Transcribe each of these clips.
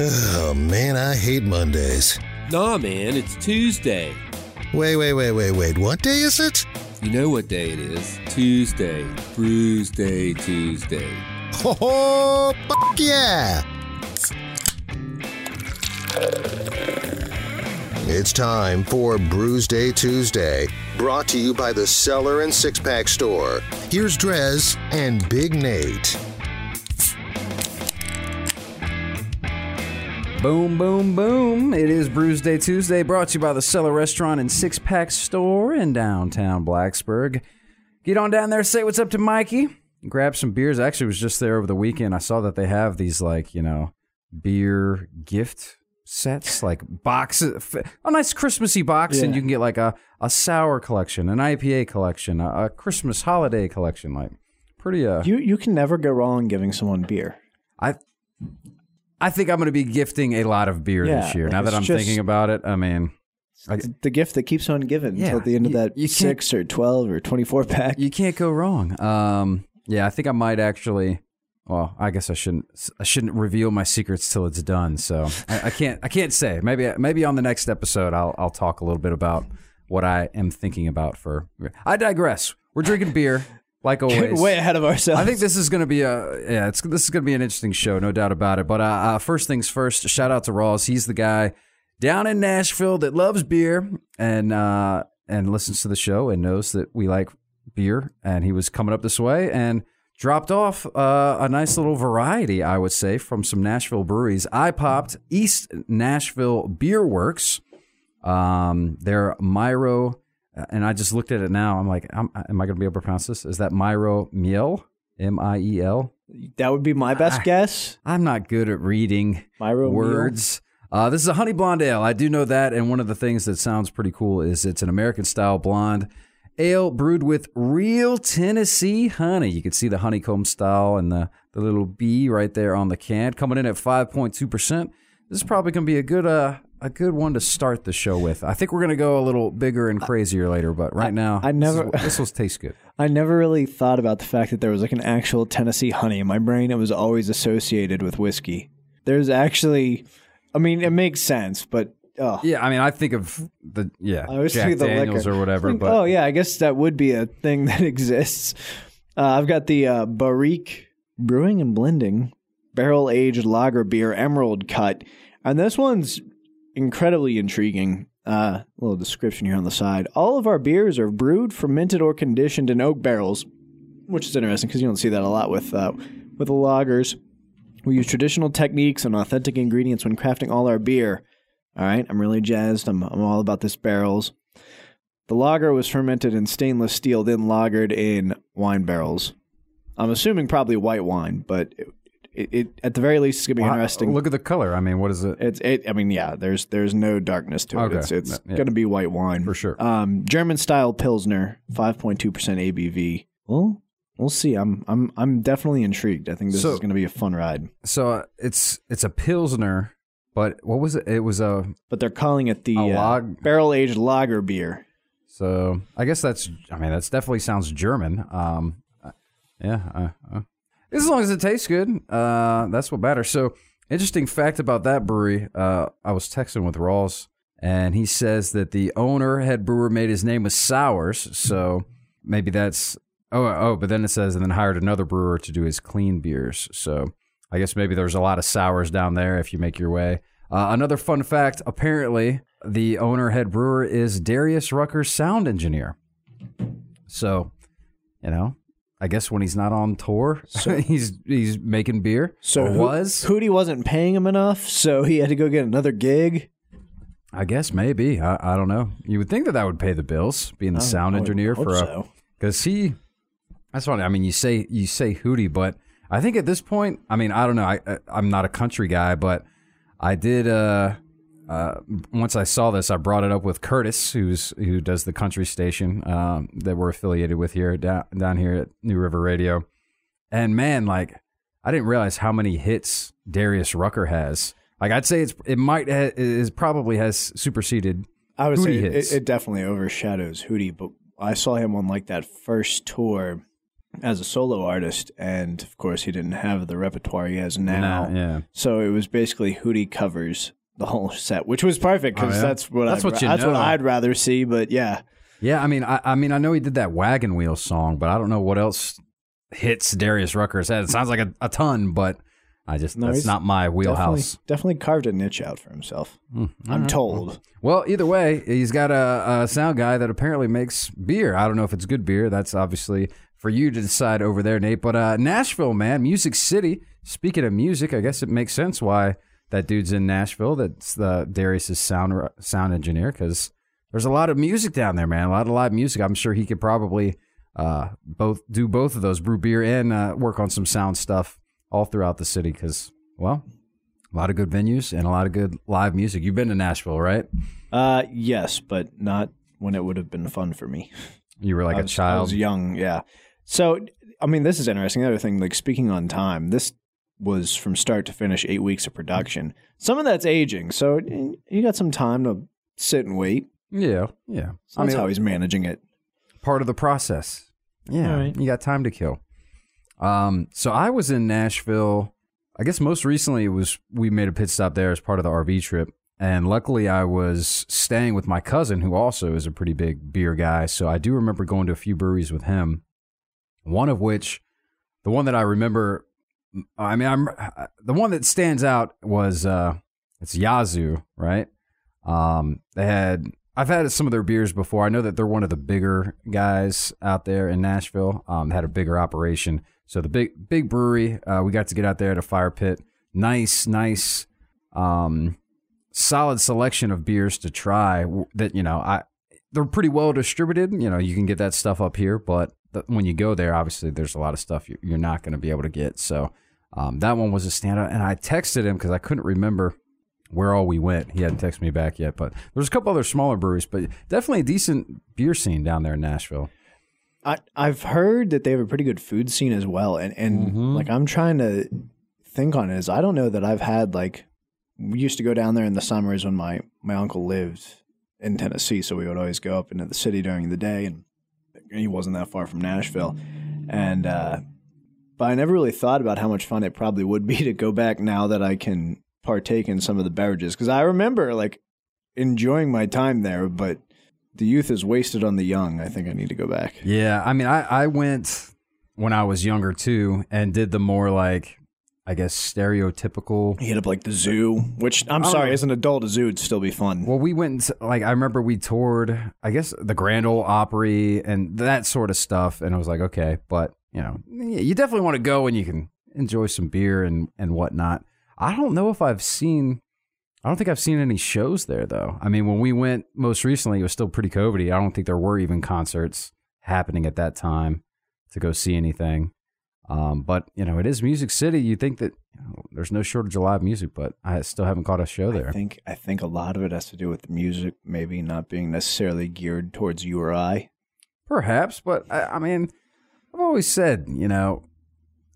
Oh man, I hate Mondays. Nah, man, it's Tuesday. Wait, wait, wait, wait, wait. What day is it? You know what day it is? Tuesday. Bruise Day Tuesday. Oh, fuck yeah! It's time for Brews Day Tuesday, brought to you by the Cellar and Six Pack Store. Here's Drez and Big Nate. Boom, boom, boom. It is Brews Day Tuesday, brought to you by the Cellar Restaurant and Six Pack Store in downtown Blacksburg. Get on down there, say what's up to Mikey, grab some beers. I actually was just there over the weekend. I saw that they have these, like, you know, beer gift sets, like boxes, a nice Christmassy box, and you can get like a, a sour collection, an IPA collection, a, a Christmas holiday collection. Like, pretty, uh, You you can never go wrong giving someone beer. I I think I'm going to be gifting a lot of beer Yeah, this year. Now that I'm just- thinking about it, I mean, I- the gift that keeps on giving Yeah, until the end of that you six or twelve or twenty four pack. you can't go wrong. Um, yeah, I think I might actually. Well, I guess I shouldn't. I shouldn't reveal my secrets till it's done. So I, I can't. I can't say. Maybe. Maybe on the next episode, I'll. I'll talk a little bit about what I am thinking about for. I digress. We're drinking beer, like always. Way ahead of ourselves. I think this is going to be a yeah. It's this is going to be an interesting show, no doubt about it. But uh, uh, first things first, shout out to Rawls. He's the guy down in Nashville that loves beer and uh, and listens to the show and knows that we like beer. And he was coming up this way and dropped off uh, a nice little variety, I would say, from some Nashville breweries. I popped East Nashville Beer Works. Um, they're Miro, and I just looked at it now. I'm like, am, am I going to be able to pronounce this? Is that Miro Miel? M I E L? that would be my best Ah. guess. I'm not good at reading Myro words. Uh, this is a honey blonde ale. I do know that, and one of the things that sounds pretty cool is it's an American style blonde ale brewed with real Tennessee honey. You can see the honeycomb style and the, the little bee right there on the can, coming in at 5.2 percent. This is probably going to be a good uh, a good one to start the show with. I think we're going to go a little bigger and crazier later, but right now, I never- this, is- this will taste good. I never really thought about the fact that there was like an actual Tennessee honey in my brain. It was always associated with whiskey. There's actually, I mean, it makes sense, but oh, Yeah, I mean, I think of the yeah I was Jack the Daniels liquor. or whatever, Think, but oh yeah, I guess that would be a thing that exists. Uh, I've got the uh, Barrique Brewing and Blending barrel aged lager beer Emerald Cut, and this one's incredibly intriguing. Uh, little description here on the side. All of our beers are brewed, fermented, or conditioned in oak barrels, which is interesting because you don't see that a lot with uh, with the lagers. We use traditional techniques and authentic ingredients when crafting all our beer. All right, I'm really jazzed. I'm, I'm all about this barrels. The lager was fermented in stainless steel, then lagered in wine barrels. I'm assuming probably white wine, but it, it, at the very least it's gonna be Wow, interesting. Look at the color. I mean, what is it? It's it. I mean, yeah. There's there's no darkness to it. Okay. It's it's Yeah. gonna be white wine For sure. Um, German style pilsner, five point two percent ABV. Well, we'll see. I'm I'm I'm definitely intrigued. I think this So- is gonna be a fun ride. So uh, it's it's a pilsner, but what was it? It was a But they're calling it the uh, barrel aged lager beer. so I guess that's I mean that's definitely sounds German. Um, uh, yeah. Uh, uh, as long as it tastes good, uh, that's what matters. So interesting fact about that brewery. Uh, I was texting with Rawls, and he says that the owner head brewer made his name with sours. So maybe that's oh oh, but then it says and then hired another brewer to do his clean beers. So I guess maybe there's a lot of sours down there if you make your way. Uh, another fun fact: apparently, the owner head brewer is Darius Rucker's sound engineer. So, you know, I guess when he's not on tour, he's he's making beer. So or was Hootie wasn't paying him enough, so he had to go get another gig. I guess maybe I, I don't know. You would think that that would pay the bills, being the sound I would engineer for a so. because he. That's funny. I mean, you say you say Hootie, but I think at this point, I mean, I don't know. I, I I'm not a country guy, but I did. uh uh, once I saw this, I brought it up with Curtis, who's who does the country station um, that we're affiliated with here down down here at New River Radio. And man, like I didn't realize how many hits Darius Rucker has. Like I'd say it's it might ha- is probably has superseded. I would Hootie say hits. it, it definitely overshadows Hootie, but I saw him on like that first tour. as a solo artist, and of course he didn't have the repertoire he has now. Nah, yeah. So it was basically Hootie covers the whole set, which was perfect because Oh, yeah? that's what That's I'd, what you that's what. I'd rather see. But yeah, Yeah, I mean, I, I mean, I know he did that wagon wheel song, but I don't know what else hits Darius Rucker's head. It sounds like a, a ton, but I just No, that's not my wheelhouse. definitely, definitely carved a niche out for himself. All I'm right. told. Well, either way, he's got a, a sound guy that apparently makes beer. I don't know if it's good beer. That's obviously for you to decide over there, Nate. But uh, Nashville, man, Music City. Speaking of music, I guess it makes sense why that dude's in Nashville. That's the Darius's sound sound engineer because there's a lot of music down there, man. A lot of live music. I'm sure he could probably uh, both do both of those, brew beer and uh, work on some sound stuff all throughout the city. Because well, a lot of good venues and a lot of good live music. You've been to Nashville, right? Uh, yes, but not when it would have been fun for me. You were like I a was, I child. was young, yeah. So, I mean, this is interesting. The other thing, like speaking on time, this was from start to finish eight weeks of production. Some of that's aging, so you got some time to sit and wait. Yeah, yeah. So I that's mean, how he's managing it. part of the process. Yeah, All right. you got time to kill. Um, so I was in Nashville. I guess most recently it was we made a pit stop there as part of the RV trip, and luckily I was staying with my cousin who also is a pretty big beer guy. So I do remember going to a few breweries with him. One of which, the one that I remember, I mean, I'm the one that stands out was uh, it's Yazoo, right? Um, they had I've had some of their beers before. I know that they're one of the bigger guys out there in Nashville. Um, had a bigger operation, so the big big brewery. Uh, we got to get out there at a fire pit. Nice, nice, um, solid selection of beers to try. That you know, I they're pretty well distributed. You know, you can get that stuff up here, but when you go there, obviously there's a lot of stuff you're not going to be able to get. So um, that one was a standout, and I texted him because I couldn't remember where all we went. He hadn't texted me back yet, but there's a couple other smaller breweries, but definitely a decent beer scene down there in Nashville. I I've heard that they have a pretty good food scene as well, and and like I'm trying to think on it. Is I don't know that I've had like we used to go down there in the summers when my my uncle lived in Tennessee, so we would always go up into the city during the day, and he wasn't that far from Nashville, and uh, but I never really thought about how much fun it probably would be to go back now that I can partake in some of the beverages because I remember like enjoying my time there, but the youth is wasted on the young. I think I need to go back. Yeah, I mean, I, I went when I was younger too and did the more like, I guess, stereotypical. Hit up like the zoo, which I'm Oh. sorry, as an adult, a zoo would still be fun. Well, we went and, like I remember we toured, I guess, the Grand Ole Opry and that sort of stuff, and I was like, okay, but you know, you definitely want to go and you can enjoy some beer and and whatnot. I don't know if I've seen. I don't think I've seen any shows there though. I mean, when we went most recently, it was still pretty COVIDy. I don't think there were even concerts happening at that time to go see anything. Um, but you know, it is Music City. You think that you know, there's no shortage of live music, but I still haven't caught a show there. I think I think a lot of it has to do with the music, maybe not being necessarily geared towards you or I. Perhaps, but I, I mean, I've always said, you know,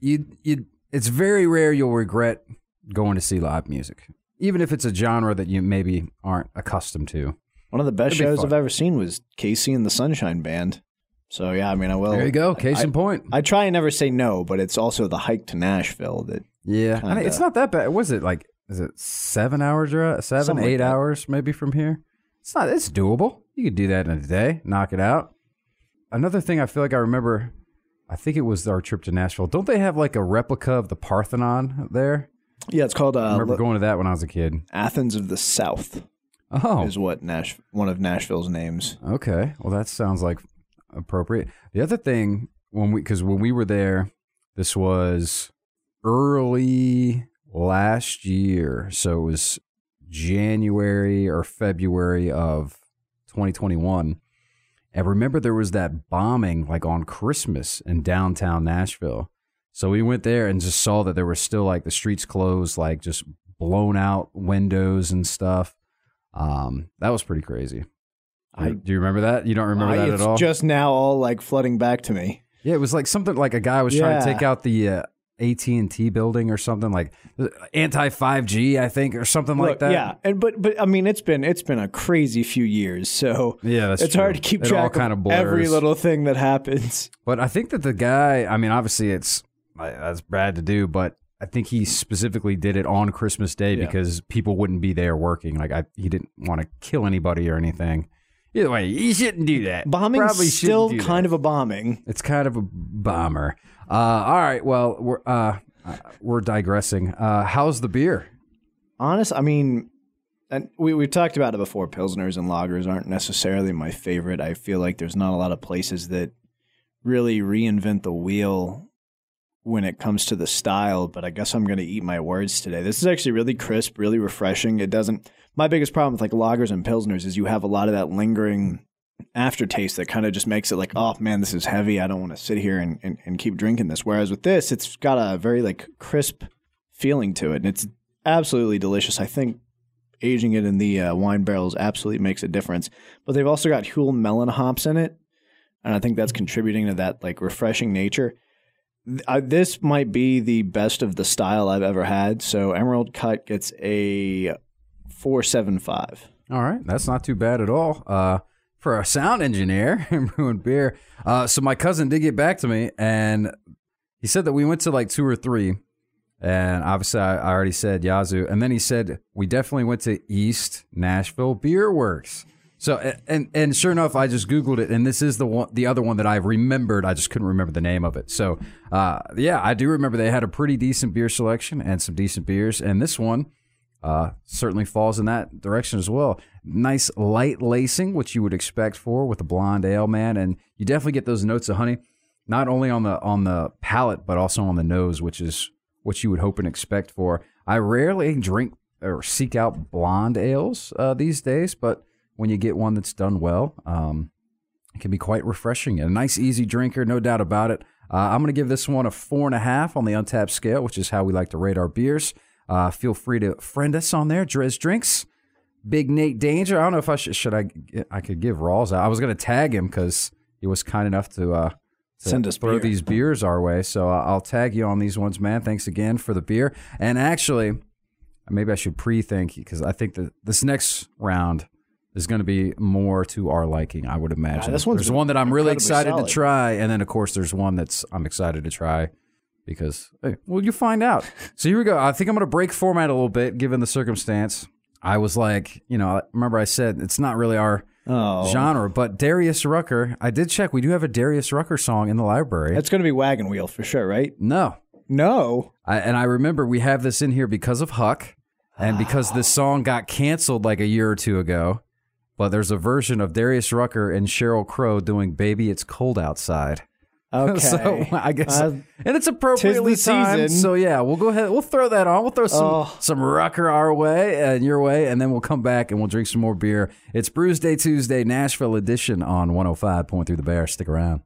you you it's very rare you'll regret going to see live music, even if it's a genre that you maybe aren't accustomed to. One of the best It'd be shows fun. I've ever seen was KC and the Sunshine Band. So yeah, I mean, I will. there you go, case I, in point. I try and never say no, but it's also the hike to Nashville that yeah, I mean, it's not that bad. Was it like? Is it seven hours or Seven, like eight that. hours maybe from here? It's not. It's doable. You could do that in a day. Knock it out. Another thing I feel like I remember. I think it was our trip to Nashville. Don't they have like a replica of the Parthenon there? yeah, it's called I uh, remember Lo- going to that when I was a kid. Athens of the South Oh, is what Nash one of Nashville's names. okay. Well, that sounds like appropriate. The other thing when we because when we were there, this was early last year, so it was January or February of 2021. And remember, there was that bombing like on Christmas in downtown Nashville. So we went there and just saw that there were still like the streets closed, like just blown out windows and stuff. Um, that was pretty crazy. I- do you remember that? You don't remember I- that it's at all? just now all like flooding back to me. yeah, it was like something like a guy was trying to take out the uh, AT and T building or something like anti five G, I think, or something like that. Yeah, and but but I mean, it's been it's been a crazy few years, so Yeah, that's it's true. hard to keep It track all kind of of every little thing that happens. But I think that the guy, I mean, obviously it's that's bad to do, but I think he specifically did it on Christmas Day Yeah. because people wouldn't be there working. Like I, he didn't want to kill anybody or anything. Either way, you shouldn't do that. Bombing's Probably still shouldn't do kind that. of a bombing. It's kind of a bomber. Uh, all right, well, we're uh, uh, we're digressing. Uh, how's the beer? Honest, I mean, and we we've talked about it before. Pilsners and lagers aren't necessarily my favorite. I feel like there's not a lot of places that really reinvent the wheel when it comes to the style. But I guess I'm going to eat my words today. This is actually really crisp, really refreshing. It doesn't. My biggest problem with like lagers and pilsners is you have a lot of that lingering aftertaste that kind of just makes it like, oh man, this is heavy. I don't want to sit here and, and, and keep drinking this. Whereas with this, it's got a very like crisp feeling to it, and it's absolutely delicious. I think aging it in the uh, wine barrels absolutely makes a difference. But they've also got Huell Melon hops in it, and I think that's contributing to that like refreshing nature. Uh, this might be the best of the style I've ever had. So Emerald Cut gets a four seven five. All right, that's not too bad at all. Uh, for a sound engineer and brewing beer. Uh, so my cousin did get back to me, and he said that we went to like two or three, and obviously I already said Yazoo, and then he said we definitely went to East Nashville Beer Works. So and and sure enough, I just googled it, and this is the one, the other one that I remembered. I just couldn't remember the name of it. So uh, yeah, I do remember they had a pretty decent beer selection and some decent beers, and this one uh, certainly falls in that direction as well. Nice light lacing, which you would expect for with a blonde ale, man, and you definitely get those notes of honey, not only on the on the palate but also on the nose, which is what you would hope and expect for. I rarely drink or seek out blonde ales uh, these days, but when you get one that's done well, um, it can be quite refreshing. And a nice, easy drinker, no doubt about it. Uh, I'm going to give this one a four and a half on the Untappd scale, which is how we like to rate our beers. Uh, feel free to friend us on there, Drez Drinks. Big Nate Danger. I don't know if I should. Should I? I could give Rawls. I was going to tag him because he was kind enough to, uh, to Send us throw beer. these beers our way. So uh, I'll tag you on these ones, man. Thanks again for the beer. And actually, maybe I should pre-think because I think that this next round is going to be more to our liking. I would imagine. this one's there's one that I'm really excited solid. to try, and then of course there's one that's I'm excited to try because hey, well you find out. so here we go. I think I'm going to break format a little bit given the circumstance. I was like, you know, remember I said it's not really our Oh, genre, but Darius Rucker. I did check. We do have a Darius Rucker song in the library. that's going to be Wagon Wheel for sure, right? no, No. I, and I remember we have this in here because of Huck, and because this song got canceled like a year or two ago. But there's a version of Darius Rucker and Sheryl Crow doing "Baby It's Cold Outside." Okay. so I guess, Uh, and it's appropriately timed. season. So yeah, we'll go ahead. We'll throw that on. We'll throw some Oh. some Rucker our way and your way, and then we'll come back and we'll drink some more beer. It's Brews Day Tuesday, Nashville edition on 105 point through the bear. Stick around.